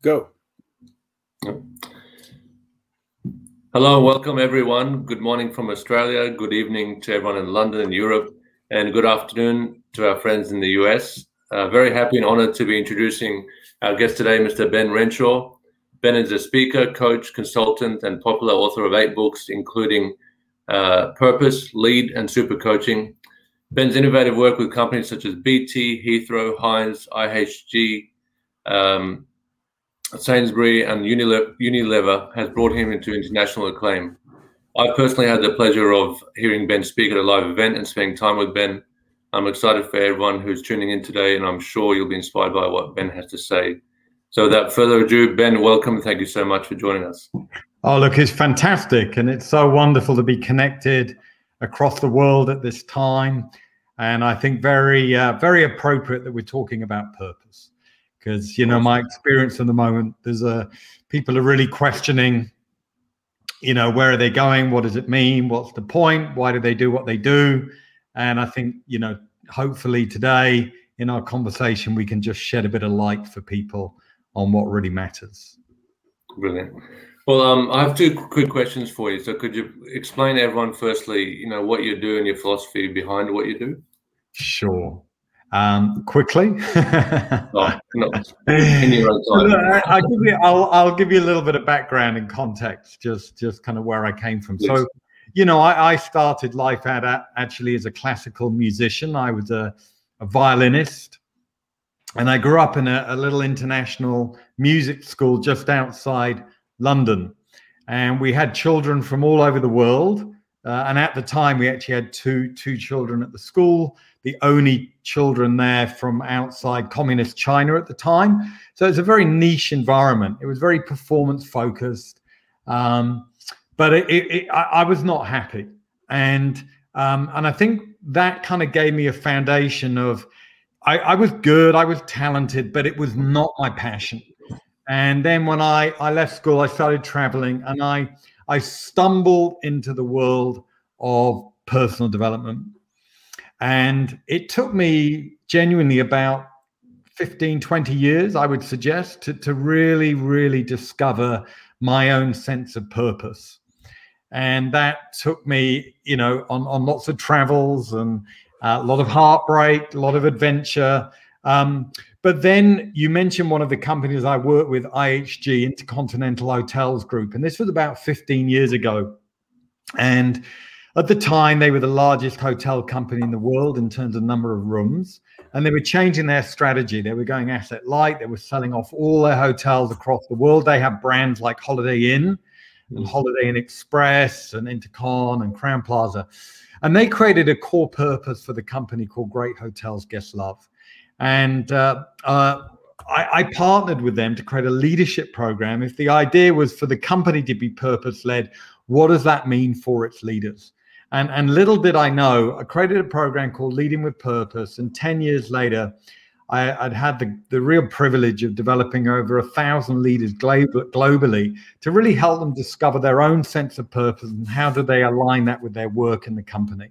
Go. Hello, welcome everyone. Good morning from Australia. Good evening to everyone in London and Europe, and good afternoon to our friends in the US. Uh, very happy and honored to be introducing our guest today, Mr. Ben Renshaw. Ben is a speaker, coach, consultant, and popular author of eight books, including uh, Purpose, Lead, and SuperCoaching. Ben's innovative work with companies such as BT, Heathrow, Heinz, IHG, um, Sainsbury, and Unilever has brought him into international acclaim. I've personally had the pleasure of hearing Ben speak at a live event and spending time with Ben. I'm excited for everyone who's tuning in today, and I'm sure you'll be inspired by what Ben has to say. So, without further ado, Ben, welcome. Thank you so much for joining us. Oh, look, it's fantastic. And it's so wonderful to be connected across the world at this time. And I think very, uh, very appropriate that we're talking about purpose because, you know, my experience in the moment, there's a people are really questioning, you know, where are they going? What does it mean? What's the point? Why do they do what they do? And I think, you know, hopefully today in our conversation, we can just shed a bit of light for people on what really matters. Brilliant. Well, um, I have two quick questions for you. So, could you explain to everyone, firstly, you know, what you do and your philosophy behind what you do? Sure. Um, quickly. oh, no. In your own time. I'll give you. I'll, I'll give you a little bit of background and context, just just kind of where I came from. Please. So, you know, I, I started life out at, actually as a classical musician. I was a, a violinist and I grew up in a, a, little international music school just outside London. And we had children from all over the world. Uh, and at the time, we actually had two two children at the school, the only children there from outside communist China at the time. So it's a very niche environment. It was very performance focused, um, but it, it, it, I, I, was not happy, and um, and I think that kind of gave me a foundation of I, I was good, I was talented, but it was not my passion. And then when I, I left school, I started traveling and I I stumbled into the world of personal development. And it took me genuinely about 15, 20 years, I would suggest, to, to really, really discover my own sense of purpose. And that took me, you know, on, on lots of travels and a lot of heartbreak, a lot of adventure. Um, but then you mentioned one of the companies I work with, IHG, Intercontinental Hotels Group, and this was about 15 years ago. And at the time, they were the largest hotel company in the world in terms of number of rooms. And they were changing their strategy. They were going asset light. They were selling off all their hotels across the world. They have brands like Holiday Inn and mm. Holiday Inn Express and Intercon and Crowne Plaza. And they created a core purpose for the company called Great Hotels Guest Love. And uh, uh, I, I, partnered with them to create a leadership program. If the idea was for the company to be purpose led, what does that mean for its leaders? And, and little did I know, I created a program called Leading with Purpose. And 10 years later, I, would had the, the real privilege of developing over a thousand leaders globally to really help them discover their own sense of purpose and how do they align that with their work in the company.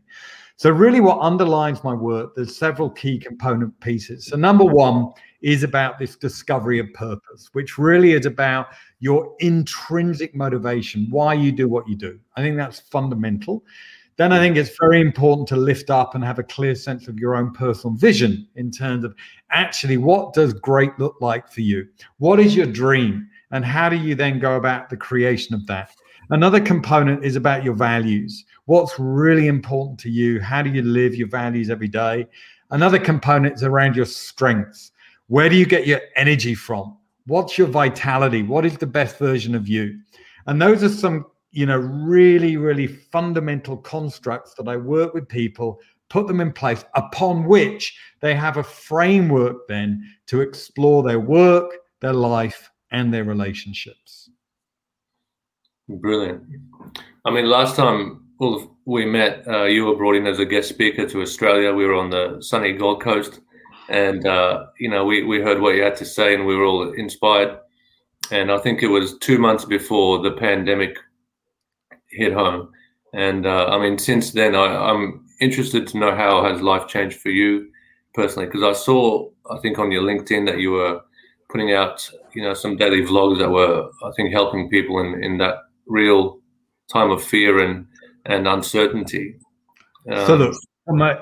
So, really, what underlines my work, there's several key component pieces. So, number one is about this discovery of purpose, which really is about your intrinsic motivation, why you do what you do. I think that's fundamental. Then I think it's very important to lift up and have a clear sense of your own personal vision in terms of actually what does great look like for you? What is your dream? And how do you then go about the creation of that? Another component is about your values. What's really important to you? How do you live your values every day? Another component is around your strengths. Where do you get your energy from? What's your vitality? What is the best version of you? And those are some you know, really, really fundamental constructs that I work with people, put them in place, upon which they have a framework then to explore their work, their life, and their relationships. Brilliant. I mean, last time we met, uh, you were brought in as a guest speaker to Australia. We were on the sunny Gold Coast, and uh, you know, we we heard what you had to say, and we were all inspired. And I think it was two months before the pandemic hit home. And uh, I mean, since then, I, am interested to know how has life changed for you personally? Because I saw, I think, on your LinkedIn that you were putting out you know some daily vlogs that were I think helping people in in that real time of fear and and uncertainty. Um, so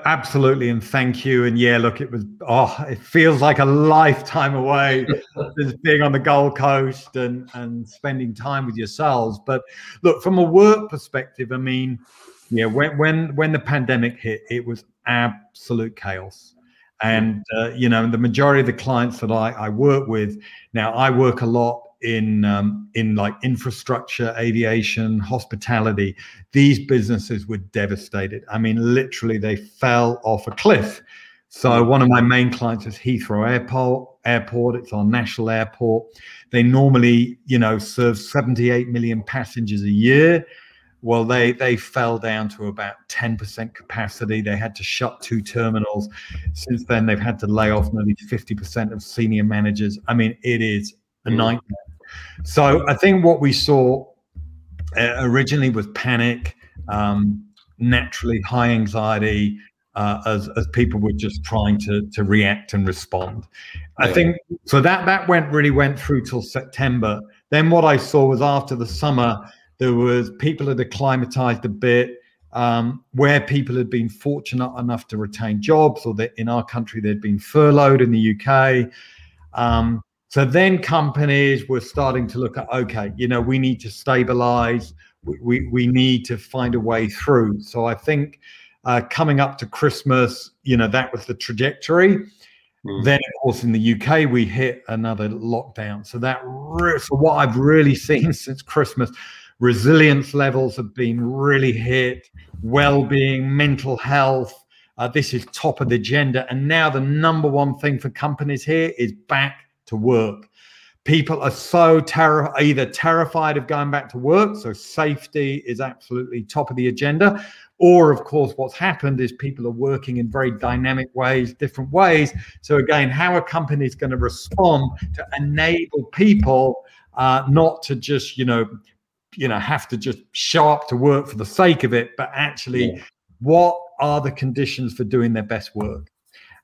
absolutely, and thank you. And yeah, look, it was oh, it feels like a lifetime away, just being on the Gold Coast and and spending time with yourselves. But look, from a work perspective, I mean, yeah, when when when the pandemic hit, it was absolute chaos. And uh, you know, the majority of the clients that I, I work with now, I work a lot in um, in like infrastructure, aviation, hospitality. These businesses were devastated. I mean, literally, they fell off a cliff. So one of my main clients is Heathrow Airport. Airport. It's our national airport. They normally, you know, serve 78 million passengers a year. Well, they they fell down to about 10% capacity. They had to shut two terminals. Since then, they've had to lay off nearly 50% of senior managers. I mean, it is a mm. nightmare. So I think what we saw uh, originally was panic, um, naturally high anxiety, uh, as, as people were just trying to to react and respond. I think so that that went really went through till September. Then what I saw was after the summer, there was people had acclimatized a bit. Um, where people had been fortunate enough to retain jobs, or that in our country they'd been furloughed in the UK. Um, so then companies were starting to look at, okay, you know, we need to stabilize, we, we, we need to find a way through. So I think uh, coming up to Christmas, you know, that was the trajectory. Mm. Then, of course, in the UK, we hit another lockdown. So that, re- so what I've really seen since Christmas, resilience levels have been really hit, well-being, mental health. Uh, this is top of the agenda, and now the number one thing for companies here is back to work. People are so terror either terrified of going back to work, so safety is absolutely top of the agenda, or of course, what's happened is people are working in very dynamic ways, different ways. So again, how are companies going to respond to enable people uh, not to just you know you know have to just show up to work for the sake of it, but actually, yeah. what are the conditions for doing their best work?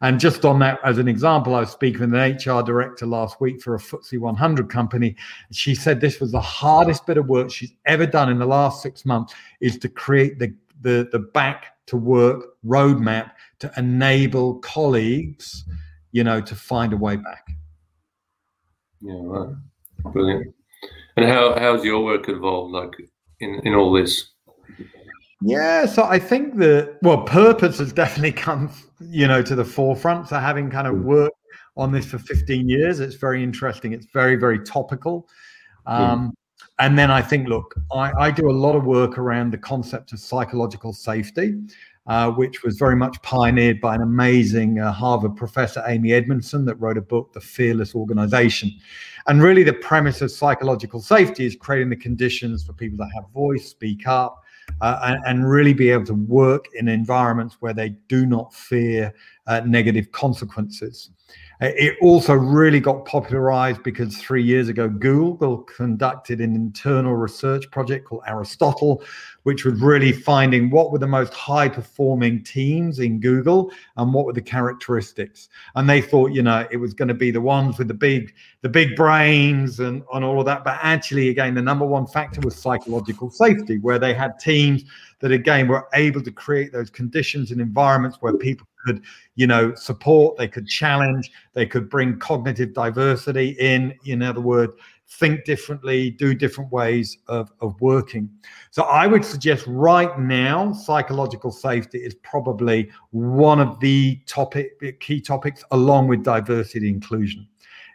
And just on that, as an example, I was speaking with an HR director last week for a FTSE 100 company. She said this was the hardest bit of work she's ever done in the last six months is to create the, the, the back to work roadmap to enable colleagues, you know, to find a way back. Yeah, right. Brilliant. And how how's your work evolved, like in, in all this? Yeah, so I think that well, purpose has definitely come, you know, to the forefront. So having kind of hmm. worked on this for 15 years, it's very interesting. It's very, very topical. Hmm. Um, And then I think, look, I, I, do a lot of work around the concept of psychological safety, uh, which was very much pioneered by an amazing uh, Harvard professor, Amy Edmondson, that wrote a book, The Fearless Organization. And really, the premise of psychological safety is creating the conditions for people to have voice, speak up, uh, and, and, really be able to work in environments where they do not fear uh, negative consequences. It also really got popularized because three years ago, Google conducted an internal research project called Aristotle, which was really finding what were the most high performing teams in Google and what were the characteristics. And they thought, you know, it was going to be the ones with the big, the big brains and, and all of that. But actually, again, the number one factor was psychological safety, where they had teams that again were able to create those conditions and environments where people could you know support they could challenge they could bring cognitive diversity in in other words think differently do different ways of, of working so i would suggest right now psychological safety is probably one of the topic key topics along with diversity inclusion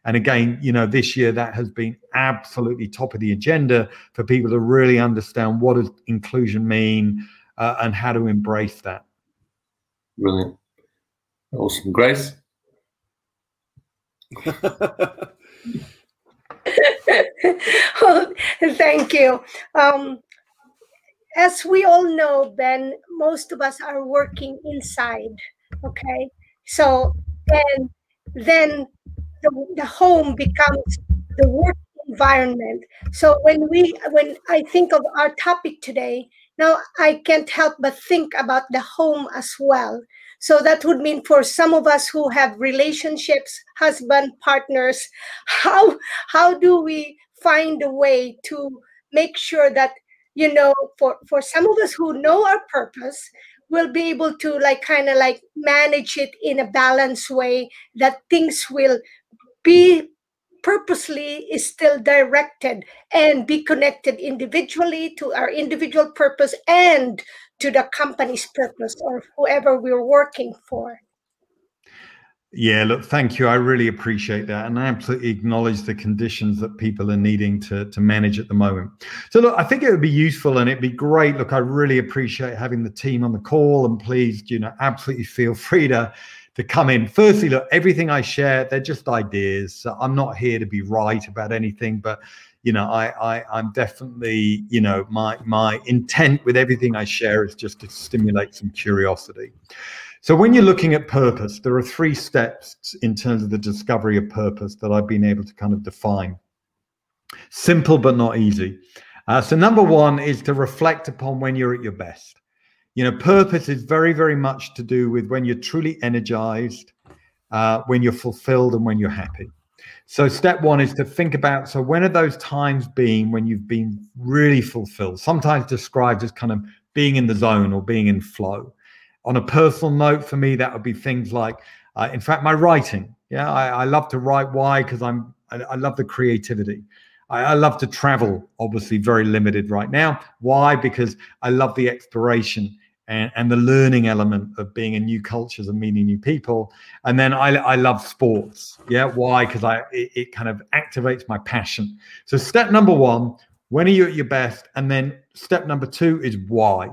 and again, you know, this year that has been absolutely top of the agenda for people to really understand what does inclusion mean uh, and how to embrace that. Brilliant. Awesome. Grace? thank you. Um, as we all know, Ben, most of us are working inside. Okay, so then then the, the home becomes the work environment. So when we when I think of our topic today, now I can't help but think about the home as well. So that would mean for some of us who have relationships, husband, partners, how how do we find a way to make sure that you know for for some of us who know our purpose we'll be able to like kind of like manage it in a balanced way that things will be purposely is still directed and be connected individually to our individual purpose and to the company's purpose or whoever we're working for. Yeah, look, thank you. I really appreciate that. And I absolutely acknowledge the conditions that people are needing to, to manage at the moment. So, look, I think it would be useful and it'd be great. Look, I really appreciate having the team on the call. And please, you know, absolutely feel free to, to come in. Firstly, look, everything I share, they're just ideas. So I'm not here to be right about anything, but you know, I, I I'm definitely, you know, my my intent with everything I share is just to stimulate some curiosity. So when you're looking at purpose, there are three steps in terms of the discovery of purpose that I've been able to kind of define. Simple but not easy. Uh, so number one is to reflect upon when you're at your best. You know, purpose is very, very much to do with when you're truly energized, uh, when you're fulfilled, and when you're happy. So step one is to think about so when are those times been when you've been really fulfilled? Sometimes described as kind of being in the zone or being in flow. On a personal note, for me, that would be things like, uh, in fact, my writing. Yeah, I, I love to write. Why? Because I'm I, I, love the creativity. I, I love to travel. Obviously, very limited right now. Why? Because I love the exploration and, and the learning element of being in new cultures and meeting new people. And then I, I love sports. Yeah. Why? Because I it, it kind of activates my passion. So step number one, when are you at your best? And then step number two is why.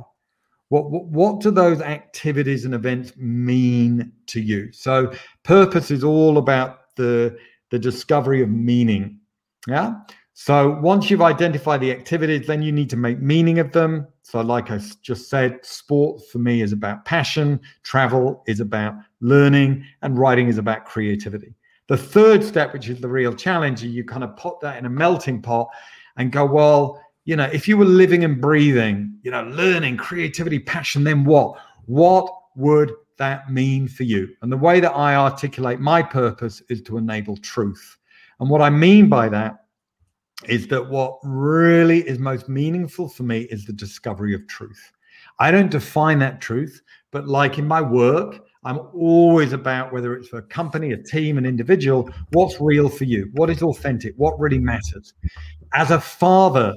What, what, what do those activities and events mean to you? So purpose is all about the the discovery of meaning. Yeah. So once you've identified the activities, then you need to make meaning of them. So, like I just said, sport for me is about passion, travel is about learning, and writing is about creativity. The third step, which is the real challenge, you kind of put that in a melting pot and go, well, you know, if you were living and breathing, you know, learning, creativity, passion, then what? What would that mean for you? And the way that I articulate my purpose is to enable truth. And what I mean by that is that what really is most meaningful for me is the discovery of truth. I don't define that truth, but like in my work, I'm always about whether it's for a company, a team, an individual, what's real for you? What is authentic? What really matters? As a father,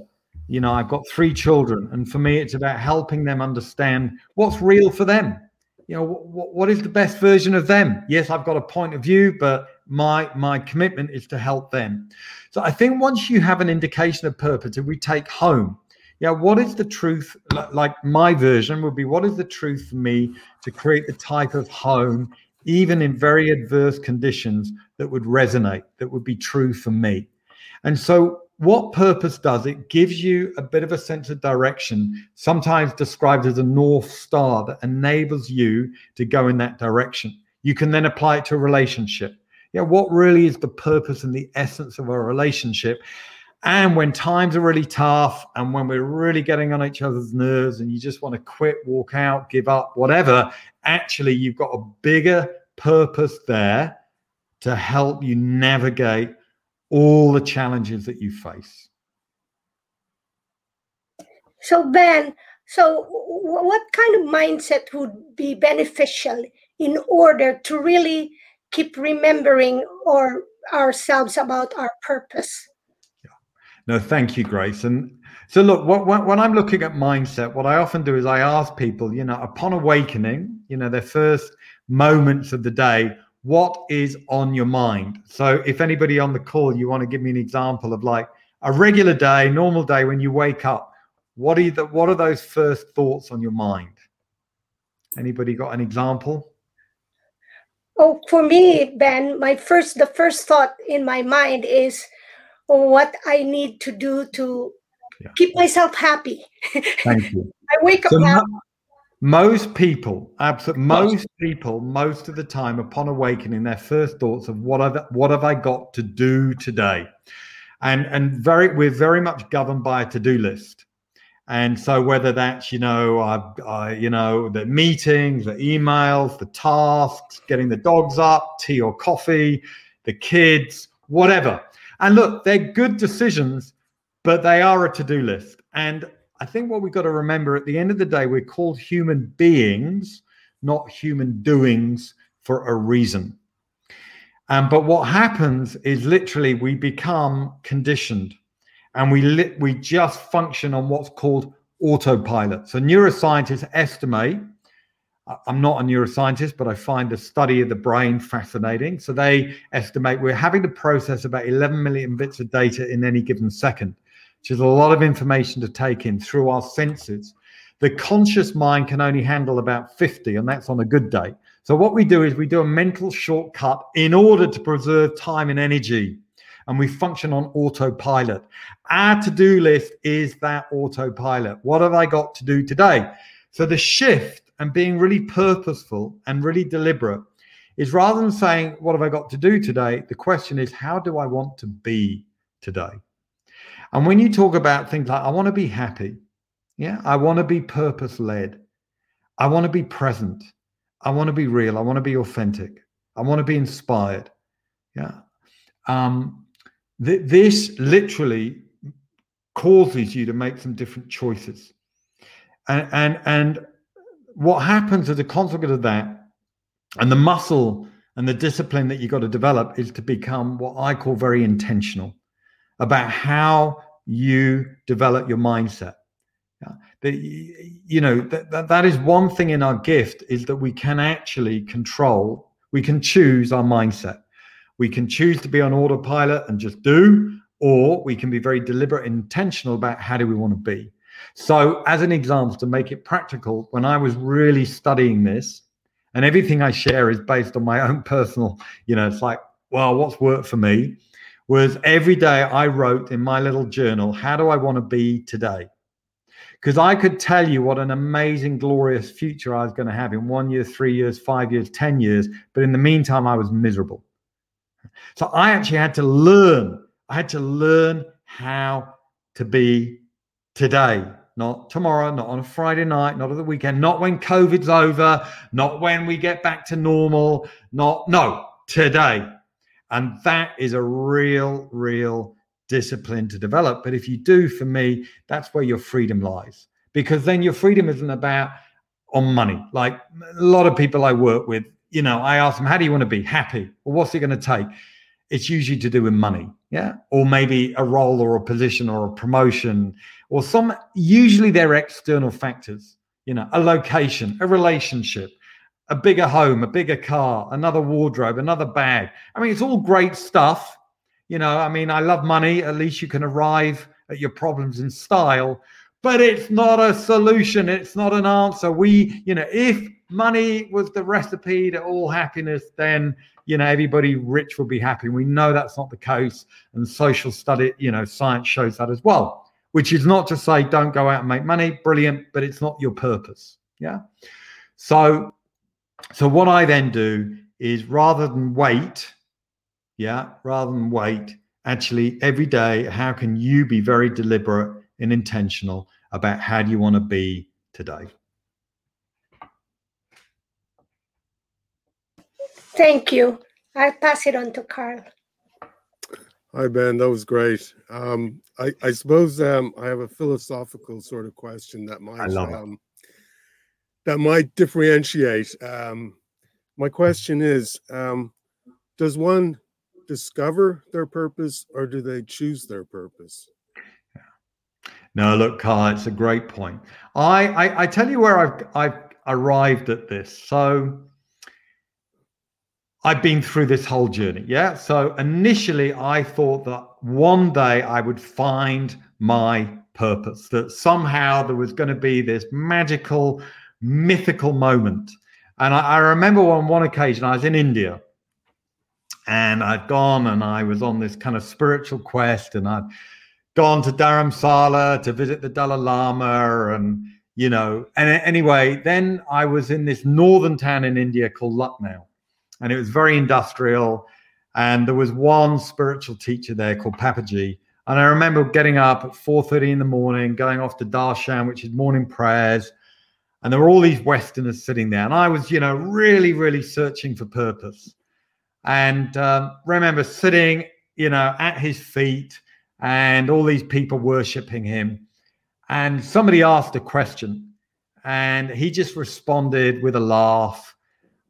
you know, I've got three children, and for me, it's about helping them understand what's real for them. You know, what, what is the best version of them? Yes, I've got a point of view, but my my commitment is to help them. So I think once you have an indication of purpose, if we take home, yeah, what is the truth? Like my version would be, what is the truth for me to create the type of home, even in very adverse conditions, that would resonate, that would be true for me. And so what purpose does it gives you a bit of a sense of direction sometimes described as a north star that enables you to go in that direction you can then apply it to a relationship yeah, what really is the purpose and the essence of a relationship? And when times are really tough and when we're really getting on each other's nerves and you just want to quit, walk out, give up, whatever, actually, you've got a bigger purpose there to help you navigate all the challenges that you face. So, Ben, so what kind of mindset would be beneficial in order to really keep remembering or ourselves about our purpose. Yeah. No, thank you, Grace. And so, look, what, what, when I'm looking at mindset, what I often do is I ask people, you know, upon awakening, you know, their first moments of the day, what is on your mind? So, if anybody on the call, you want to give me an example of like a regular day, normal day when you wake up, what are the, what are those first thoughts on your mind? Anybody got an example? Oh, for me, Ben, my first, the first thought in my mind is what I need to do to yeah. keep myself happy. Thank you. I wake up so happy. Most people, absolutely, most people, most of the time, upon awakening, their first thoughts of what have what have I got to do today, and and very we're very much governed by a to do list, And so whether that's you know I've I, you know the meetings, the emails, the tasks, getting the dogs up, tea or coffee, the kids, whatever. And look, they're good decisions, but they are a to-do list. And I think what we've got to remember at the end of the day, we're called human beings, not human doings for a reason. Um, but what happens is literally we become conditioned and we li- we just function on what's called autopilot. So neuroscientists estimate. I'm not a neuroscientist, but I find the study of the brain fascinating. So they estimate we're having to process about 11 million bits of data in any given second, which is a lot of information to take in through our senses. The conscious mind can only handle about 50, and that's on a good day. So what we do is we do a mental shortcut in order to preserve time and energy. And we function on autopilot. Our to do list is that autopilot. What have I got to do today? So the shift and being really purposeful and really deliberate is rather than saying, What have I got to do today? The question is, How do I want to be today? And when you talk about things like, I want to be happy, yeah, I want to be purpose led, I want to be present. I want to be real. I want to be authentic. I want to be inspired. Yeah. Um, th- this literally causes you to make some different choices. And, and, and what happens as a consequence of that, and the muscle and the discipline that you've got to develop is to become what I call very intentional about how you develop your mindset. Yeah. That you know that, that that is one thing in our gift is that we can actually control. We can choose our mindset. We can choose to be on autopilot and just do, or we can be very deliberate and intentional about how do we want to be. So, as an example, to make it practical, when I was really studying this, and everything I share is based on my own personal, you know, it's like, well, what's worked for me was every day I wrote in my little journal, how do I want to be today? because I could tell you what an amazing, glorious future I was going to have in one year, three years, five years, 10 years. But in the meantime, I was miserable. So I actually had to learn. I had to learn how to be today, not tomorrow, not on a Friday night, not at the weekend, not when COVID's over, not when we get back to normal, not, no, today. And that is a real, real discipline to develop. But if you do, for me, that's where your freedom lies. Because then your freedom isn't about on money. Like a lot of people I work with, you know, I ask them, how do you want to be happy? Well, what's it going to take? It's usually to do with money. Yeah. Or maybe a role or a position or a promotion or some, usually they're external factors, you know, a location, a relationship, a bigger home, a bigger car, another wardrobe, another bag. I mean, it's all great stuff you know, I mean, I love money. At least you can arrive at your problems in style, but it's not a solution. It's not an answer. We, you know, if money was the recipe to all happiness, then you know everybody rich will be happy. We know that's not the case, and social study, you know, science shows that as well. Which is not to say don't go out and make money, brilliant, but it's not your purpose. Yeah. So, so what I then do is rather than wait yeah, rather than wait, actually every day, how can you be very deliberate and intentional about how do you want to be today? Thank you. I'll pass it on to Karl. Hi, Ben. That was great. Um, I, I, suppose um, I have a philosophical sort of question that might um, that might differentiate. Um, my question is: um, Does one discover their purpose or do they choose their purpose? No, look, Karl, it's a great point. I, I, I tell you where I've I've arrived at this. So I've been through this whole journey. Yeah. So initially I thought that one day I would find my purpose, that somehow there was going to be this magical, mythical moment. And I, I remember on one occasion I was in India and I'd gone and I was on this kind of spiritual quest and I'd gone to Dharamsala to visit the Dalai Lama and you know and anyway then I was in this northern town in India called Lucknow and it was very industrial and there was one spiritual teacher there called Papaji And I remember getting up at 4:30 in the morning, going off to Darshan, which is morning prayers, and there were all these Westerners sitting there, and I was, you know, really, really searching for purpose. And um, remember sitting, you know, at his feet, and all these people worshiping him. And somebody asked a question, and he just responded with a laugh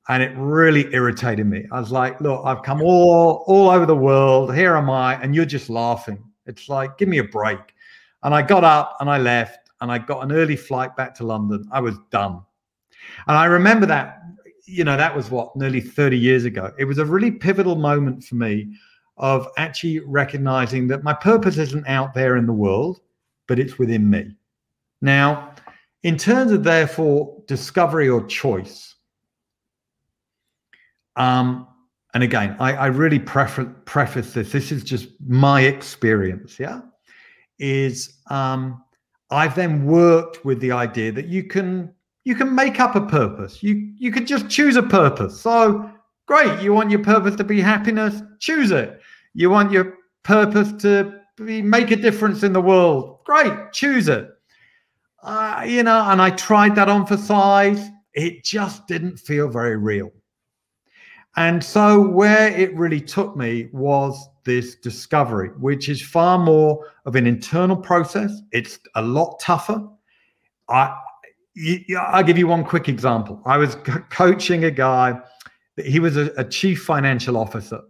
and it really irritated me. I was like, "Look, I've come all all over the world. Here am I, and you're just laughing. It's like, give me a break." And I got up and I left, and I got an early flight back to London. I was done, and I remember that. You know, that was what nearly 30 years ago. It was a really pivotal moment for me of actually recognizing that my purpose isn't out there in the world, but it's within me. Now, in terms of therefore discovery or choice, um, and again, I, I really prefer, preface this. This is just my experience. Yeah, is um, I've then worked with the idea that you can you can make up a purpose. You you can just choose a purpose. So great, you want your purpose to be happiness, choose it. You want your purpose to be make a difference in the world, great, choose it. Uh, you know, and I tried that on for size. It just didn't feel very real. And so, where it really took me was this discovery, which is far more of an internal process. It's a lot tougher. I, I'll give you one quick example. I was coaching a guy, he was a, a chief financial officer,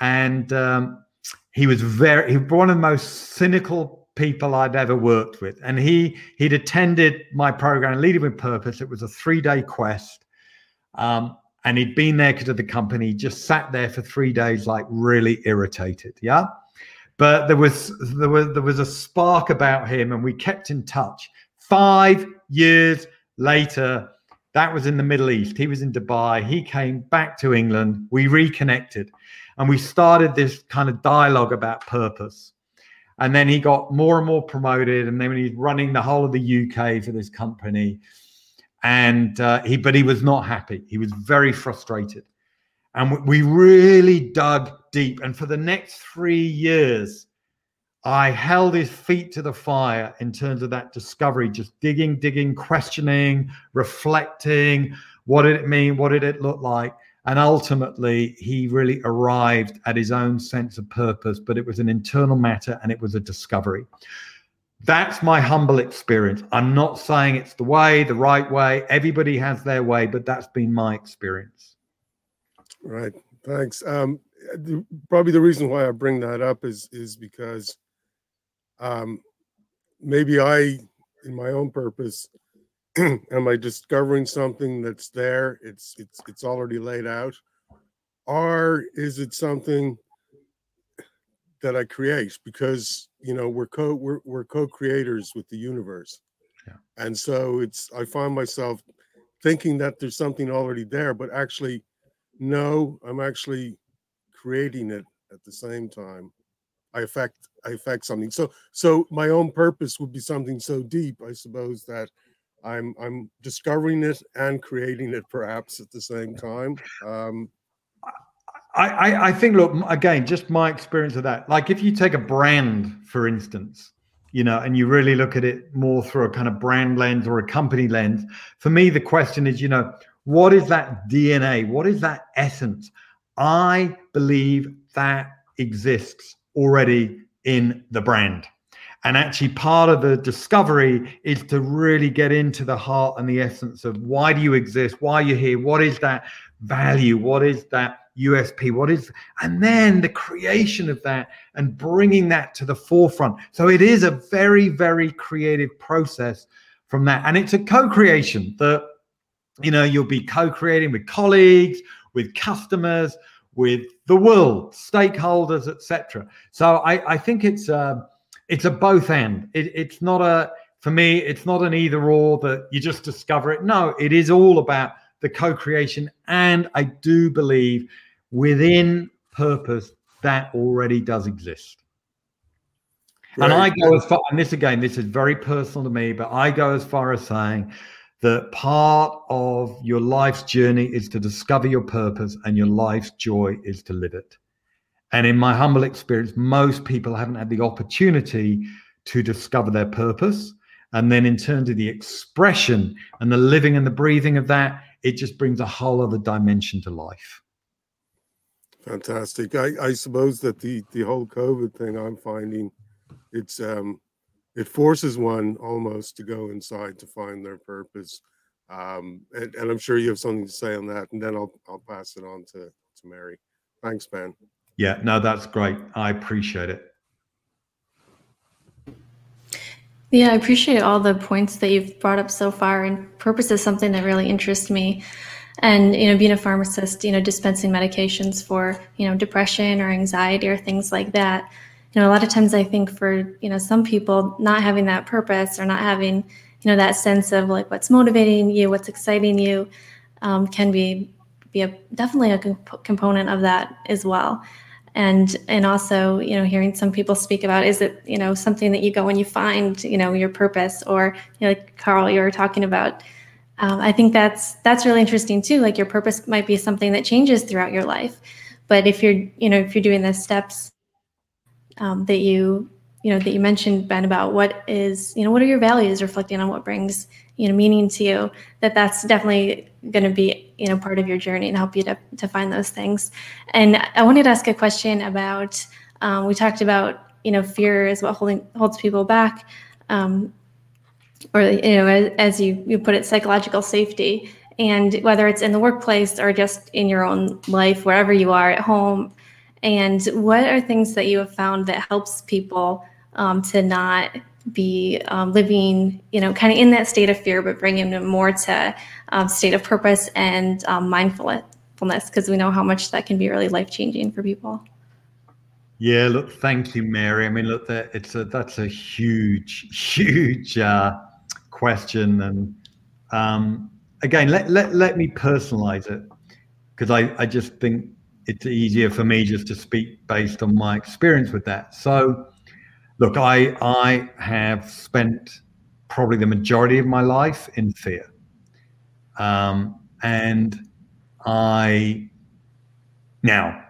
and um, he was very, he was one of the most cynical people I'd ever worked with. And he he'd attended my program, Leading with Purpose. It was a three day quest. Um, and he'd been there because of the company, He just sat there for three days, like really irritated. Yeah. But there was there was there was a spark about him, and we kept in touch. Five years later, that was in the Middle East. He was in Dubai. He came back to England. We reconnected, and we started this kind of dialogue about purpose. And then he got more and more promoted, and then he's running the whole of the UK for this company, and uh, he but he was not happy. He was very frustrated. And we really dug deep. And for the next three years i held his feet to the fire in terms of that discovery just digging digging questioning reflecting what did it mean? What did it look like and ultimately he really arrived at his own sense of purpose but it was an internal matter and it was a discovery that's my humble experience. I'm not saying it's the way, the right way. Everybody has their way, but that's been my experience. Right. Thanks. Um, probably the reason why I bring that up is is because um, maybe I, in my own purpose, am I discovering something that's there? It's it's it's already laid out, or is it something that I create? Because you know we're co we're, we're co-creators with the universe yeah. and so it's i find myself thinking that there's something already there but actually no i'm actually creating it at the same time i affect i affect something so so my own purpose would be something so deep i suppose that i'm i'm discovering it and creating it perhaps at the same time um I, I think look again just my experience of that like if you take a brand for instance you know and you really look at it more through a kind of brand lens or a company lens for me the question is you know what is that dna what is that essence? I believe that exists already in the brand and actually part of the discovery is to really get into the heart and the essence of why do you exist why are you here what is that value what is that USP? What is, and then the creation of that and bringing that to the forefront. So it is a very, very creative process from that. And it's a co creation that, you know, you'll be co creating with colleagues, with customers, with the world, stakeholders, etc. So I, I think it's a, it's a both end. It, it's not a, for me, it's not an either or that you just discover it. No, it is all about the co-creation and i do believe within purpose that already does exist. Right. And I go as far, and this again, this is very personal to me, but I go as far as saying that part of your life's journey is to discover your purpose, and your life's joy is to live it. And in my humble experience, most people haven't had the opportunity to discover their purpose. And then, in terms of the expression and the living and the breathing of that, it just brings a whole other dimension to life. Fantastic. I, I suppose that the the whole COVID thing I'm finding it's um it forces one almost to go inside to find their purpose. Um and, and I'm sure you have something to say on that, and then I'll I'll pass it on to, to Mary. Thanks, Ben. Yeah, no, that's great. I appreciate it. Yeah, I appreciate all the points that you've brought up so far, and purpose is something that really interests me. And you know, being a pharmacist, you know, dispensing medications for you know depression or anxiety or things like that. You know, a lot of times I think for you know some people not having that purpose or not having you know that sense of like what's motivating you, what's exciting you, um, can be be a definitely a comp- component of that as well and and also you know hearing some people speak about is it you know something that you go when you find you know your purpose? Or you know, like karl you were talking about um, i think that's that's really interesting too. Like your purpose might be something that changes throughout your life. But if you're you know if you're doing the steps um, that you you know that you mentioned ben about what is you know what are your values reflecting on what brings you know meaning to you that that's definitely going to be you know part of your journey and help you to, to find those things. And i wanted to ask a question about um, we talked about you know fear is what holding holds people back um, or you know as, as you, you put it psychological safety. And whether it's in the workplace or just in your own life wherever you are at home. And what are things that you have found that helps people um, to not be um, living, you know, kind of in that state of fear, but bringing them more to um, state of purpose and um, mindfulness, because we know how much that can be really life changing for people. Yeah, look, thank you, Mary. I mean, look, that it's a that's a huge, huge uh, question, and um, again, let let let me personalize it because I I just think it's easier for me just to speak based on my experience with that. So Look, I I have spent probably the majority of my life in fear, um, and I now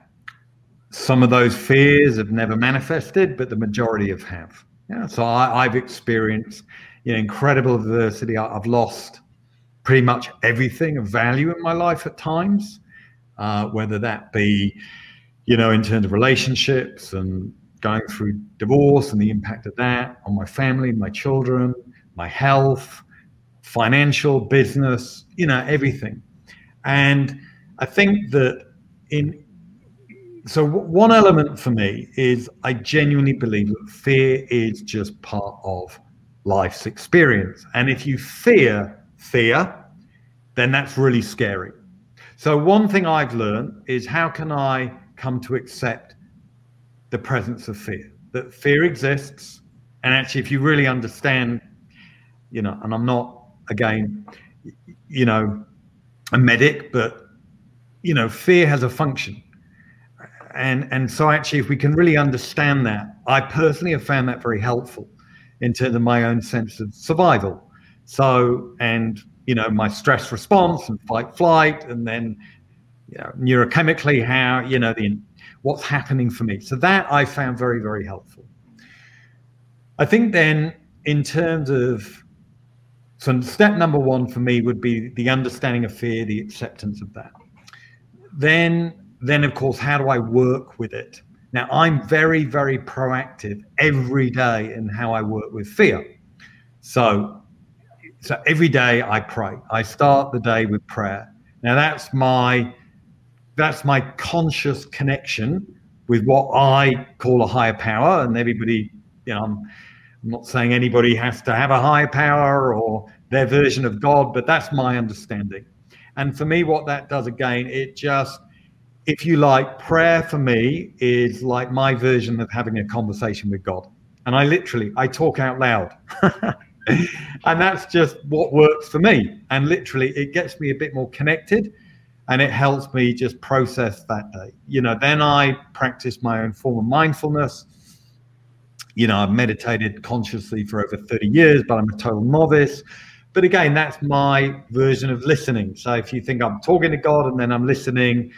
some of those fears have never manifested, but the majority of have. Yeah, so I, have experienced you know incredible adversity. I, have lost pretty much everything of value in my life at times, uh, whether that be you know in terms of relationships and going through divorce and the impact of that on my family, my children, my health, financial, business, you know, everything. And I think that in so one element for me is I genuinely believe that fear is just part of life's experience. And if you fear fear, then that's really scary. So one thing I've learned is how can I come to accept the presence of fear, that fear exists. And actually, if you really understand, you know, and I'm not, again, you know, a medic, but, you know, fear has a function. And, and so actually, if we can really understand that, I personally have found that very helpful in terms of my own sense of survival. So, and, you know, my stress response and fight flight, and then, you know, neurochemically, how, you know, the what's happening for me. So that I found very, very helpful. I think then, in terms of so step number one for me would be the understanding of fear, the acceptance of that. Then, then of course, how do I work with it? Now, I'm very, very proactive every day in how I work with fear. So, so every day I pray. I start the day with prayer. Now, that's my that's my conscious connection with what I call a higher power. And everybody, you know, I'm, I'm not saying anybody has to have a higher power or their version of God, but that's my understanding. And for me, what that does again, it just, if you like, prayer for me is like my version of having a conversation with God. And I literally, I talk out loud. and that's just what works for me. And literally, it gets me a bit more connected and it helps me just process that day. You know, then I practice my own form of mindfulness. You know, I've meditated consciously for over 30 years, but I'm a total novice. But again, that's my version of listening. So if you think I'm talking to God and then I'm listening,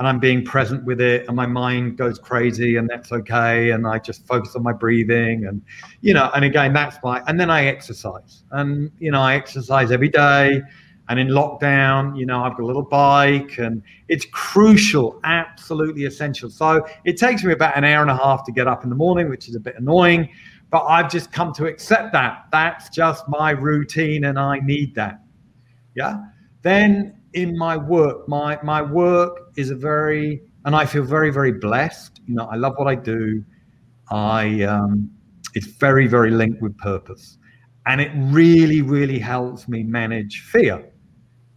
and I'm being present with it and my mind goes crazy and that's okay and I just focus on my breathing and you know and again that's my and then I exercise and you know I exercise every day and in lockdown you know I've got a little bike and it's crucial absolutely essential so it takes me about an hour and a half to get up in the morning which is a bit annoying but I've just come to accept that that's just my routine and I need that yeah then in my work, my my work is a very, and I feel very very blessed. You know, I love what I do. I um, it's very very linked with purpose, and it really really helps me manage fear.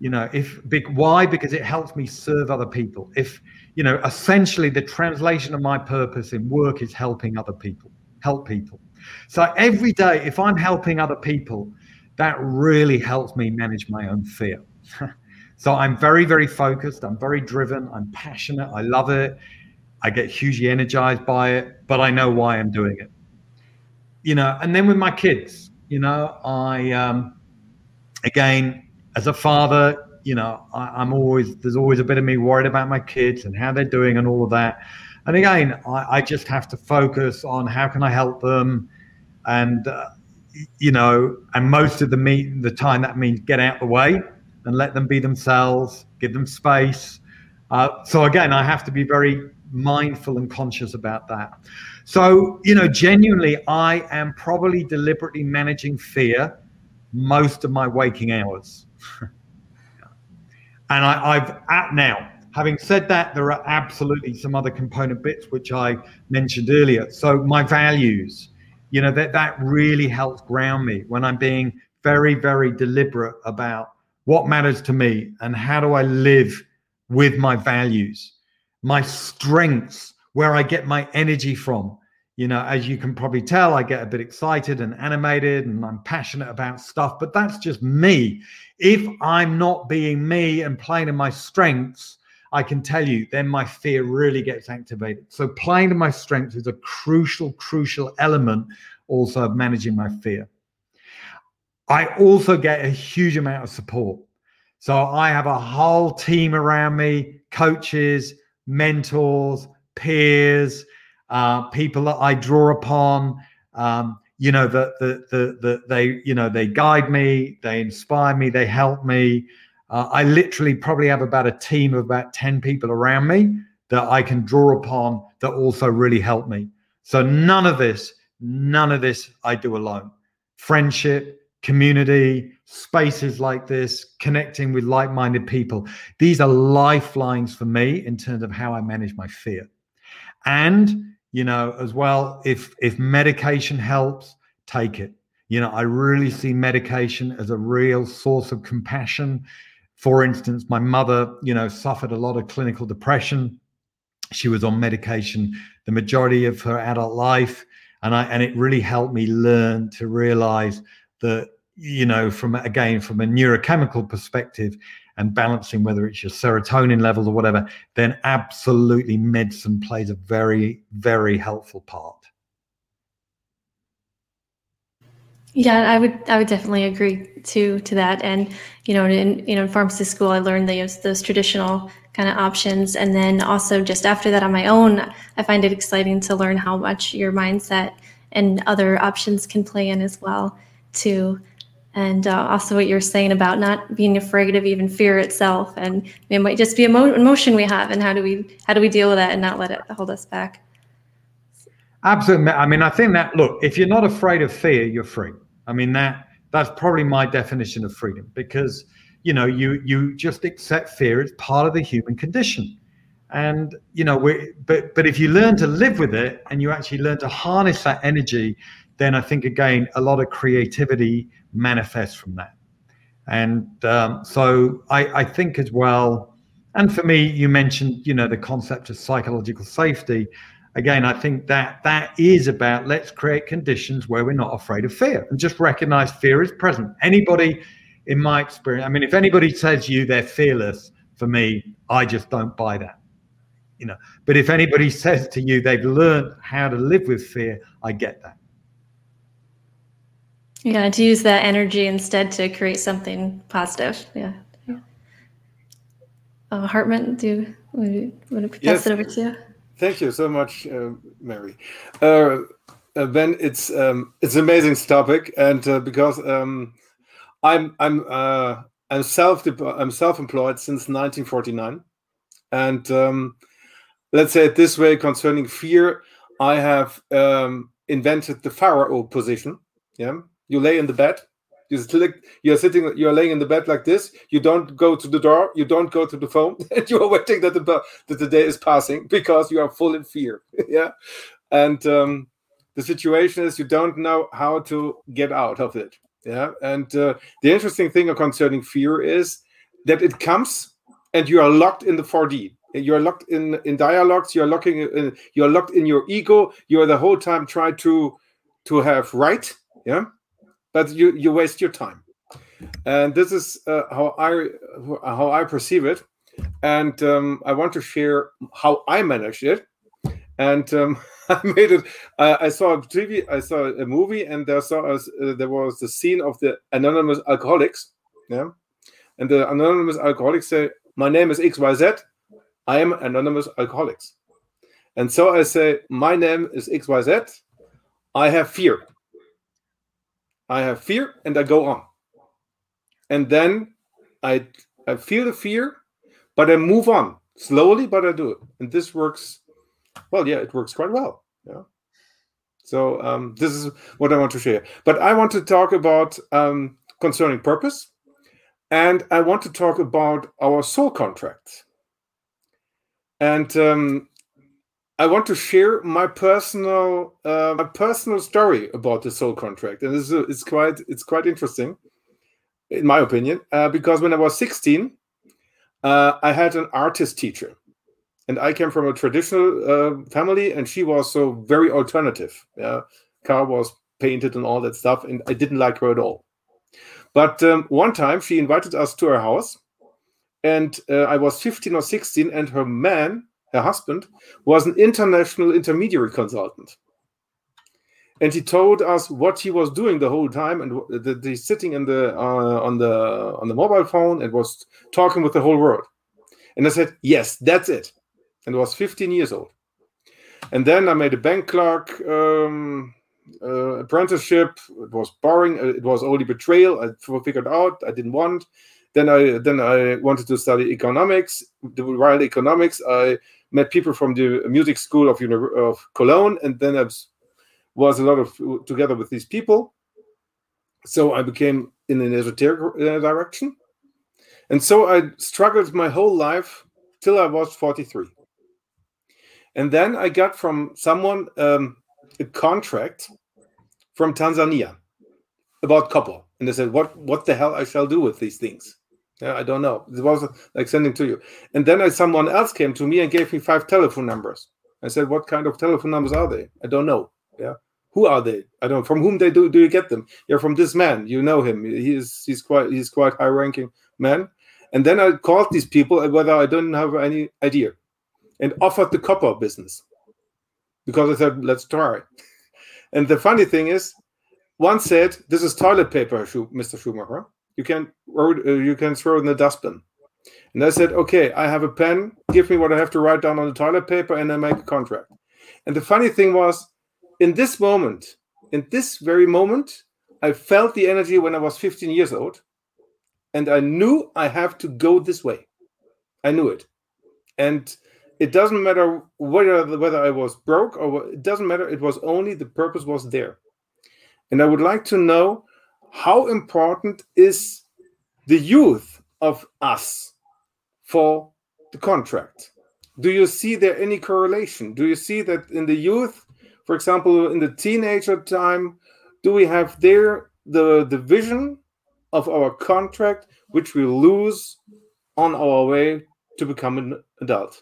You know, if big why because it helps me serve other people. If you know, essentially the translation of my purpose in work is helping other people, help people. So every day, if I'm helping other people, that really helps me manage my own fear. So I'm very, very focused. I'm very driven. I'm passionate. I love it. I get hugely energized by it, but I know why I'm doing it. You know, and then with my kids, you know, I, um, again, as a father, you know, I, am always, there's always a bit of me worried about my kids and how they're doing and all of that. And again, I, I just have to focus on how can I help them and, uh, you know, and most of the meet the time that means get out the way and let them be themselves, give them space. Uh, so again, I have to be very mindful and conscious about that. So, you know, genuinely, I am probably deliberately managing fear most of my waking hours. and I, have at now, having said that, there are absolutely some other component bits which I mentioned earlier. So my values, you know, that that really helps ground me when I'm being very, very deliberate about what matters to me and how do I live with my values, my strengths, where I get my energy from. You know, as you can probably tell, I get a bit excited and animated and I'm passionate about stuff, but that's just me. If I'm not being me and playing in my strengths, I can tell you, then my fear really gets activated. So, playing to my strengths is a crucial, crucial element also of managing my fear. I also get a huge amount of support. So I have a whole team around me coaches, mentors, peers, uh, people that I draw upon. Um, you know that the, the, the, they you know they guide me they inspire me they help me uh, i literally probably have about a team of about 10 people around me that i can draw upon that also really help me so none of this none of this i do alone friendship community, spaces like this, connecting with like minded people. These are lifelines for me in terms of how I manage my fear. And, you know, as well, if if medication helps, take it. You know, I really see medication as a real source of compassion. For instance, my mother, you know, suffered a lot of clinical depression. She was on medication the majority of her adult life. And I and it really helped me learn to realize that you know from again from a neurochemical perspective and balancing whether it's your serotonin levels or whatever then absolutely medicine plays a very very helpful part. Yeah i would i would definitely agree to to that. And you know in you know in pharmacy school i learned those those traditional kind of options. And then also just after that on my own i find it exciting to learn how much your mindset and other options can play in as well too and uh, also what you're saying about not being afraid of even fear itself and it might just be a emo- emotion we have and how do we how do we deal with that and not let it hold us back? Absolutely. I mean i think that look if you're not afraid of fear you're free. I mean that that's probably my definition of freedom because you know you you just accept fear it's part of the human condition. And you know we but but if you learn to live with it and you actually learn to harness that energy then i think again a lot of creativity manifest from that. And um, so I, I think as well, and for me, you mentioned, you know, the concept of psychological safety. Again, I think that that is about let's create conditions where we're not afraid of fear and just recognize fear is present. Anybody, in my experience, I mean, if anybody says you they're fearless, for me, I just don't buy that. You know, but if anybody says to you they've learned how to live with fear, I get that. Yeah, to use that energy instead to create something positive. Yeah. yeah. Uh, Hartmut, do you want to pass yes. it over to you? Thank you so much, uh, Mary. Uh, uh, ben, it's um, it's an amazing topic, and uh, because um, I'm I'm uh, I'm self I'm self-employed since 1949, and um, let's say it this way concerning fear, I have um, invented the pharaoh position. Yeah, you lay in the bed. You're sitting, you're laying in the bed like this. You don't go to the door. You don't go to the phone, and you are waiting that the that the day is passing because you are full in fear. yeah, and um, the situation is you don't know how to get out of it. Yeah, and uh, the interesting thing concerning fear is that it comes and you are locked in the 4D. You're locked in in dialogues. You're locking in. You're locked in your ego. You're the whole time trying to to have right. Yeah, but you you waste your time. And this is uh, how I how I perceive it. And um, I want to share how I managed it. And um, I made it. Uh, I saw a TV. I saw a movie, and there saw uh, there was the scene of the anonymous alcoholics. Yeah, and the anonymous alcoholics say, "My name is X Y Z. I am anonymous alcoholics." And so I say, "My name is X Y Z. I have fear. I have fear, and I go on. And then I I feel the fear, but I move on slowly, but I do it, and this works well, yeah, it works quite well. Yeah. So um, this is what I want to share. But I want to talk about um, concerning purpose, and I want to talk about our soul contract. And um, I want to share my personal uh, my personal story about the soul contract, and is it's quite it's quite interesting, in my opinion, uh, because when I was 16, uh, I had an artist teacher and I came from a traditional uh, family, and she was so very alternative. Yeah, car was painted and all that stuff, and I didn't like her at all. But um, one time she invited us to her house, and uh, I was 15 or 16, and her man, her husband, was an international intermediary consultant. And he told us what he was doing the whole time, and that he's sitting in the uh, on the on the mobile phone and was talking with the whole world. And I said, "Yes, that's it and was 15 years old. And then I made a bank clerk um, uh, apprenticeship. It was boring. Uh, it was only betrayal. I figured out I didn't want. Then I then I wanted to study economics. the While economics, I met people from the music school of of Cologne, and then I was a lot of together with these people. So I became in an esoteric uh, direction, and so I struggled my whole life till I was 43. And then I got from someone um, a contract from Tanzania about copper. And they said, What what the hell I shall do with these things? Yeah, I don't know. It was like sending to you. And then I, someone else came to me and gave me five telephone numbers. I said, What kind of telephone numbers are they? I don't know. Yeah. Who are they? I don't. From whom they do do you get them? Yeah, from this man. You know him. He's he's quite he's quite high ranking man. And then I called these people whether I don't have any idea and offered the copper business because I said, let's try. And the funny thing is, one said, "This is toilet paper, Mr. Schumacher. You can uh, you can throw it in the dustbin." And I said, "Okay, I have a pen. Give me what I have to write down on the toilet paper, and I make a contract." And the funny thing was, in this moment, in this very moment, I felt the energy when I was 15 years old, and I knew I have to go this way. I knew it, and it doesn't matter whether whether I was broke or it doesn't matter. It was only the purpose was there, and I would like to know how important is the youth of us for the contract. Do you see there any correlation? Do you see that in the youth, for example, in the teenager time, do we have there the the vision of our contract which we lose on our way to become an adult?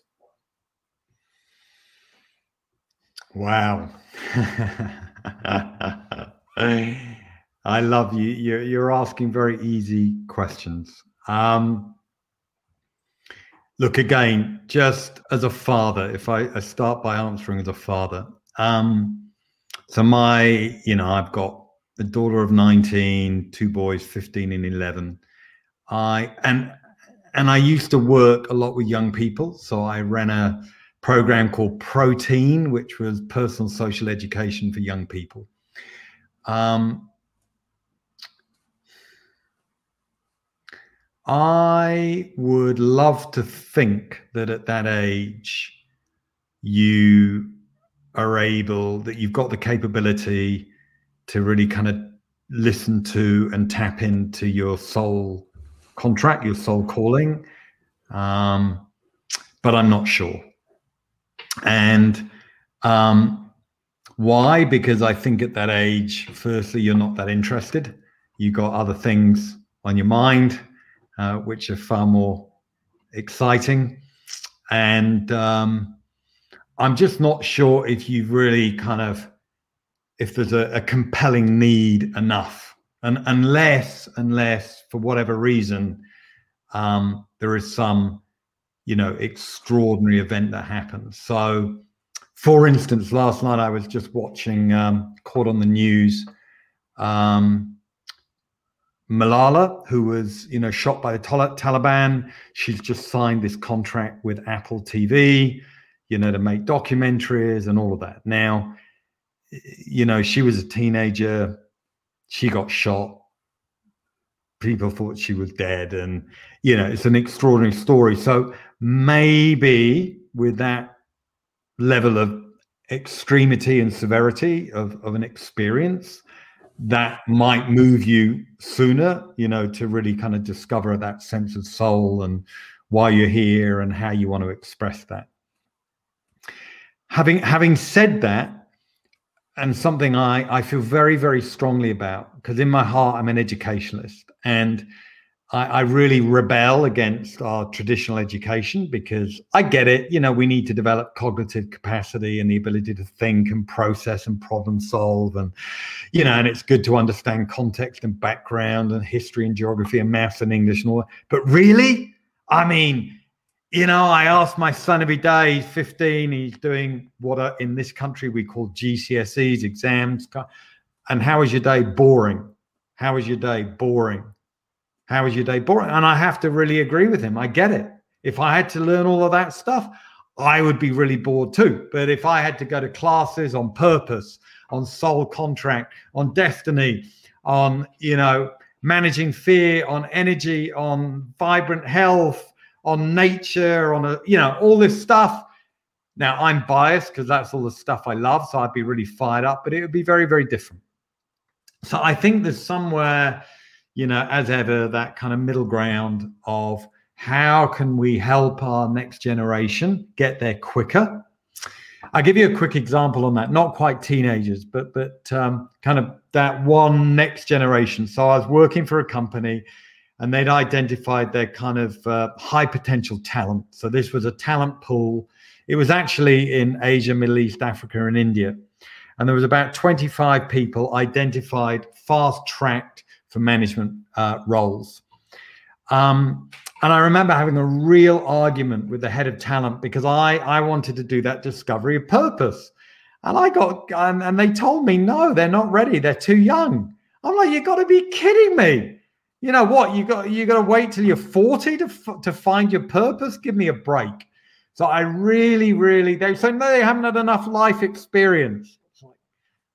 Wow. I love you. You're, you're asking very easy questions. Um, look, again, just as a father, if I, I start by answering as a father. Um, so, my, you know, I've got a daughter of 19, two boys, 15 and 11. I, and, and I used to work a lot with young people. So I ran a program called Protein, which was personal social education for young people. Um, I would love to think that at that age, you are able, that you've got the capability to really kind of listen to and tap into your soul contract, your soul calling. Um, but I'm not sure. And um, why? Because I think at that age, firstly, you're not that interested. You've got other things on your mind, uh, which are far more exciting. And um, I'm just not sure if you've really kind of, if there's a, a compelling need enough, and unless, unless for whatever reason, um, there is some, you know, extraordinary event that happens. So, for instance, last night I was just watching, um, caught on the news, um, Malala, who was, you know, shot by the Taliban. She's just signed this contract with Apple TV, you know, to make documentaries and all of that. Now, you know, she was a teenager. She got shot. People thought she was dead. And, you know, it's an extraordinary story. So maybe with that level of extremity and severity of, of an experience, that might move you sooner, you know, to really kind of discover that sense of soul and why you're here and how you want to express that. Having having said that, and something I, I feel very, very strongly about, because in my heart I'm an educationalist. And I, I, really rebel against our traditional education because I get it. You know, we need to develop cognitive capacity and the ability to think and process and problem solve. And, you know, and it's good to understand context and background and history and geography and maths and English and all that. But really, I mean, you know, I ask my son every day, he's 15, he's doing what are, in this country we call GCSEs, exams. And how is your day? Boring. How is your day? Boring how was your day? Boring. And I have to really agree with him. I get it. If I had to learn all of that stuff, I would be really bored too. But if I had to go to classes on purpose, on soul contract, on destiny, on, you know, managing fear, on energy, on vibrant health, on nature, on a, you know, all this stuff. Now I'm biased because that's all the stuff I love. So I'd be really fired up, but it would be very, very different. So I think there's somewhere you know, as ever, that kind of middle ground of how can we help our next generation get there quicker? I'll give you a quick example on that. Not quite teenagers, but but um, kind of that one next generation. So I was working for a company, and they'd identified their kind of uh, high potential talent. So this was a talent pool. It was actually in Asia, Middle East, Africa, and India, and there was about 25 people identified, fast tracked for management uh, roles. Um, and I remember having a real argument with the head of talent because I I wanted to do that discovery of purpose, and I got and, and they told me no, they're not ready, they're too young. I'm like, you've got to be kidding me. You know what? You got you got to wait till you're 40 to to find your purpose. Give me a break. So I really, really they say no, they haven't had enough life experience.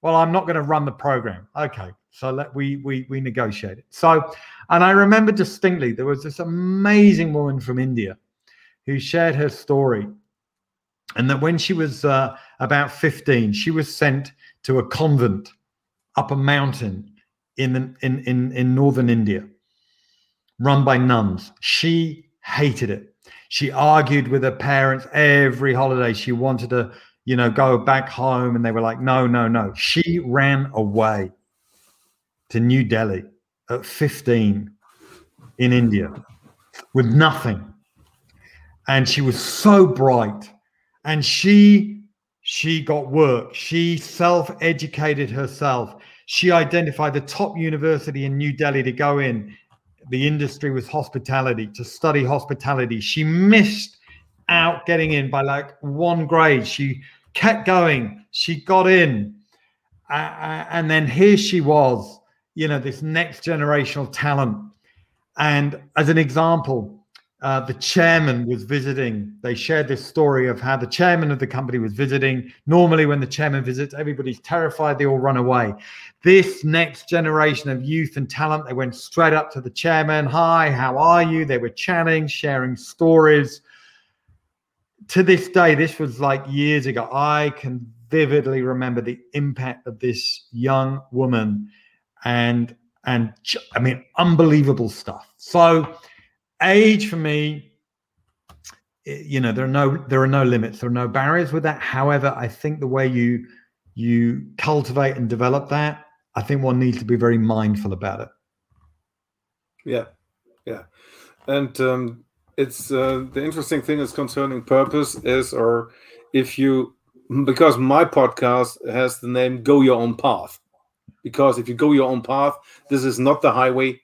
Well, I'm not going to run the program. Okay, so let we we we negotiated. So, and I remember distinctly there was this amazing woman from India who shared her story, and that when she was uh, about 15, she was sent to a convent up a mountain in in in in northern India, run by nuns. She hated it. She argued with her parents every holiday. She wanted to, you know, go back home, and they were like, "No, no, no." She ran away to New Delhi at 15 in India with nothing. And she was so bright. And she she got work. She self-educated herself. She identified the top university in New Delhi to go in. The industry was hospitality, to study hospitality. She missed out getting in by like one grade. She kept going. She got in. Uh, and then here she was you know, this next generational talent. And as an example, uh, the chairman was visiting. They shared this story of how the chairman of the company was visiting. Normally, when the chairman visits, everybody's terrified, they all run away. This next generation of youth and talent, they went straight up to the chairman. Hi, how are you? They were chatting, sharing stories. To this day, this was like years ago. I can vividly remember the impact of this young woman and and I mean unbelievable stuff. So age for me you know there are no there are no limits there are no barriers with that. However i think the way you you cultivate and develop that i think one needs to be very mindful about it. Yeah yeah. And um it's uh, the interesting thing is concerning purpose is or if you because my podcast has the name go your own path because if you go your own path this is not the highway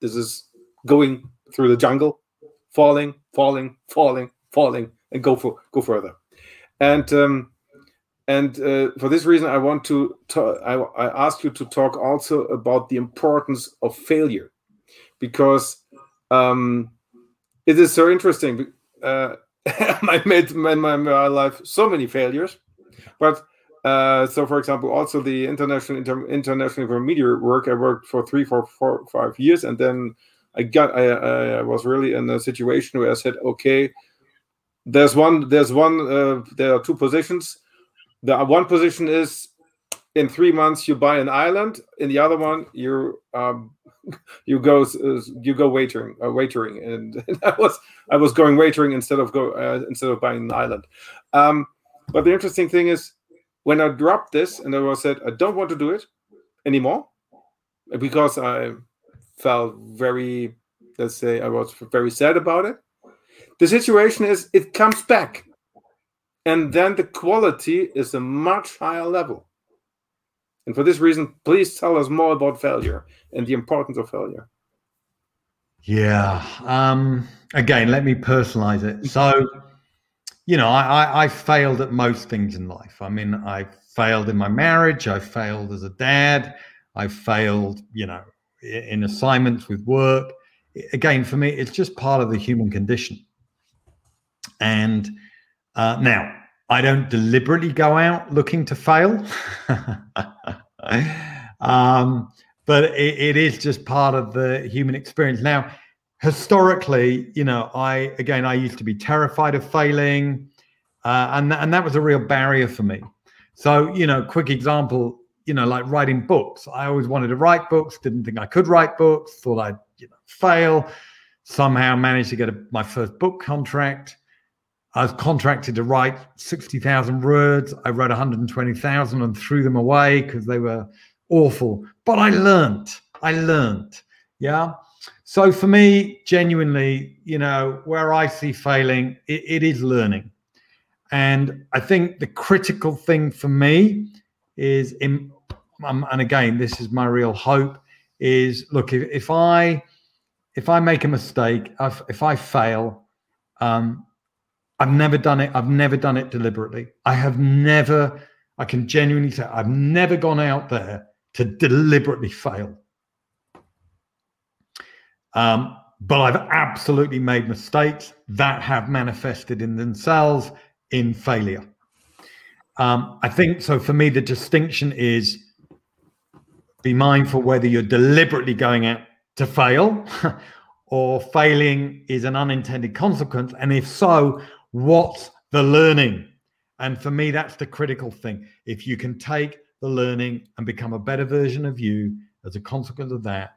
this is going through the jungle, falling, falling, falling, falling, and go for go further. And um, and uh, for this reason, I want to talk, I, I ask you to talk also about the importance of failure, because um, it is so interesting. Uh, I made in my, my life so many failures, but uh, so, for example, also the international inter, international intermediate work, I worked for three, four, four, five years, and then I got I, I was really in a situation where I said, okay, there's one there's one uh, there are two positions. The one position is in three months you buy an island. In the other one you um, you go uh, you go waitering uh, waitering and, and, I was I was going waitering instead of go uh, instead of buying an island. Um, but the interesting thing is when I dropped this and I said I don't want to do it anymore because I felt very, let's say, I was very sad about it. The situation is it comes back, and then the quality is a much higher level. And for this reason, please tell us more about failure and the importance of failure. Yeah. Um, again, let me personalize it. So, you know, I, I, failed at most things in life. I mean, I failed in my marriage. I failed as a dad. I failed, you know, in assignments with work. Again, for me, it's just part of the human condition. And uh, now, I don't deliberately go out looking to fail, um, but it, it is just part of the human experience. Now, historically, you know, I again, I used to be terrified of failing, uh, and and that was a real barrier for me. So, you know, quick example: you know, like writing books. I always wanted to write books, didn't think I could write books, thought I'd you know, fail. Somehow managed to get a, my first book contract. I was contracted to write 60,000 words. I wrote 120,000 and threw them away because they were awful. But I learned. I learned. Yeah. So for me, genuinely, you know, where I see failing, it, it is learning. And I think the critical thing for me is in, um, and again, this is my real hope is look, if, if I, if I make a mistake, if, if I fail, um, I've never done it. I've never done it deliberately. I have never, I can genuinely say, I've never gone out there to deliberately fail. Um, but I've absolutely made mistakes that have manifested in themselves in failure. Um, I think so. For me, the distinction is be mindful whether you're deliberately going out to fail or failing is an unintended consequence. And if so, what's the learning? And for me, that's the critical thing. If you can take the learning and become a better version of you as a consequence of that,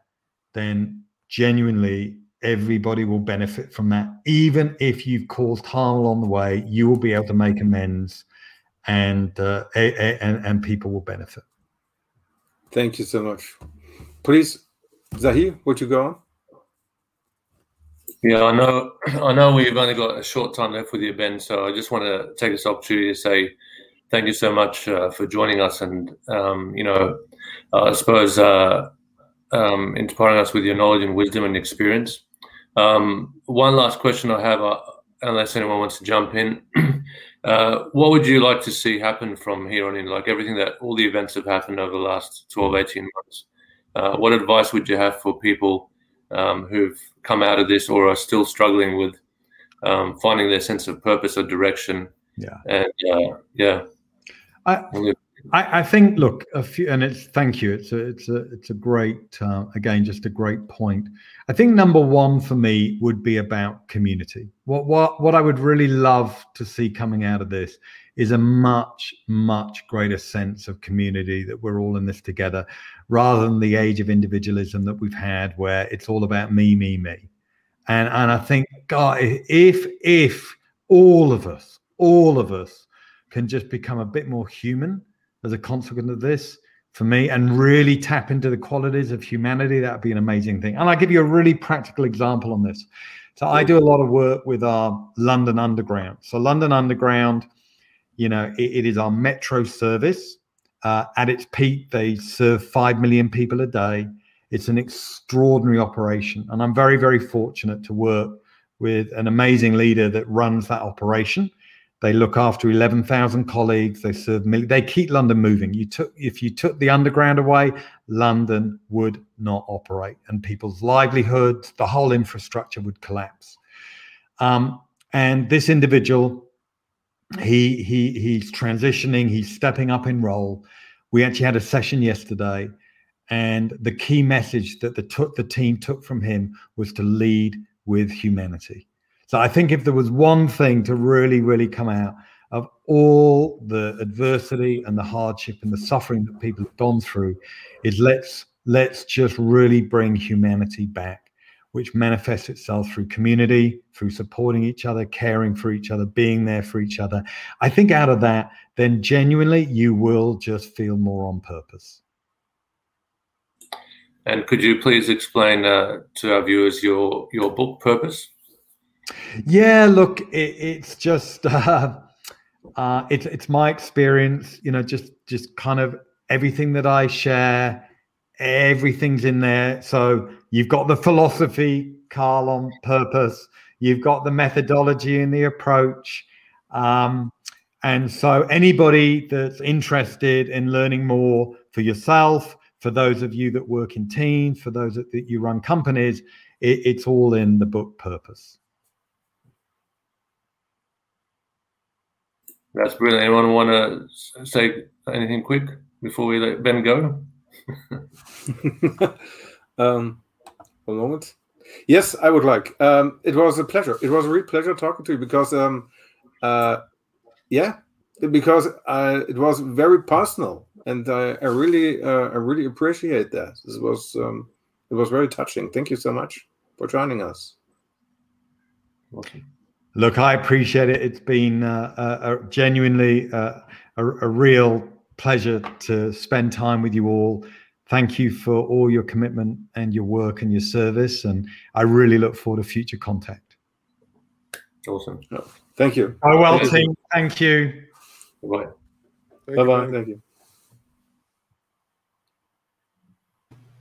then genuinely everybody will benefit from that. Even if you've caused harm along the way, you will be able to make amends and uh, and and people will benefit. Thank you so much. Please, Zahir, would you go on? Yeah, I know. I know we've only got a short time left with you, Ben. So I just want to take this opportunity to say thank you so much uh, for joining us, and um, you know, uh, I suppose uh, um, inspiring us with your knowledge and wisdom and experience. Um, one last question I have, uh, unless anyone wants to jump in. Uh, what would you like to see happen from here on in? Like everything that all the events have happened over the last 12, 18 months. Uh, what advice would you have for people um, who've come out of this or are still struggling with um, finding their sense of purpose or direction. Yeah. And uh, yeah. I, I, I, think look a few and it's thank you. It's a it's a it's a great uh, again just a great point. I think number one for me would be about community. What what what i would really love to see coming out of this is a much much greater sense of community that we're all in this together rather than the age of individualism that we've had where it's all about me me me. And and i think god if if all of us all of us can just become a bit more human as a consequence of this for me and really tap into the qualities of humanity that would be an amazing thing. And i'll give you a really practical example on this. So i do a lot of work with our london underground. So london underground you know it, it is our metro service. Uh, at its peak they serve 5 million people a day. It's an extraordinary operation. And i'm very very fortunate to work with an amazing leader that runs that operation they look after 11,000 colleagues. They serve. They keep London moving. You took if you took the underground away, London would not operate, and people's livelihoods, the whole infrastructure would collapse. Um, and this individual, he he he's transitioning. He's stepping up in role. We actually had a session yesterday, and the key message that the took the team took from him was to lead with humanity so I think if there was one thing to really, really come out of all the adversity and the hardship and the suffering that people have gone through, is let's let's just really bring humanity back, which manifests itself through community, through supporting each other, caring for each other, being there for each other. I think out of that, then genuinely you will just feel more on purpose. And could you please explain uh, to our viewers your your book purpose? Yeah, look, it, it's just uh, uh, it's it's my experience. You know, just just kind of everything that I share, everything's in there. So you've got the philosophy, Karl, on purpose. You've got the methodology and the approach. Um, and so anybody that's interested in learning more for yourself, for those of you that work in teams, for those that, that you run companies, it, it's all in the book purpose. That's brilliant. Anyone want to say anything quick before we let Ben go? um, one moment. Yes, I would like. Um, it was a pleasure. It was a real pleasure talking to you because, um, uh, yeah, because uh, it was very personal, and I, I really, uh, I really appreciate that. This was, um, it was very touching. Thank you so much for joining us. Awesome. Look, I appreciate it. It's been uh, a, a genuinely uh, a, a, real pleasure to spend time with you all. Thank you for all your commitment and your work and your service. And I really look forward to future contact. Awesome. thank you. Oh, well, team. Thank you. Bye. Bye bye. Thank you.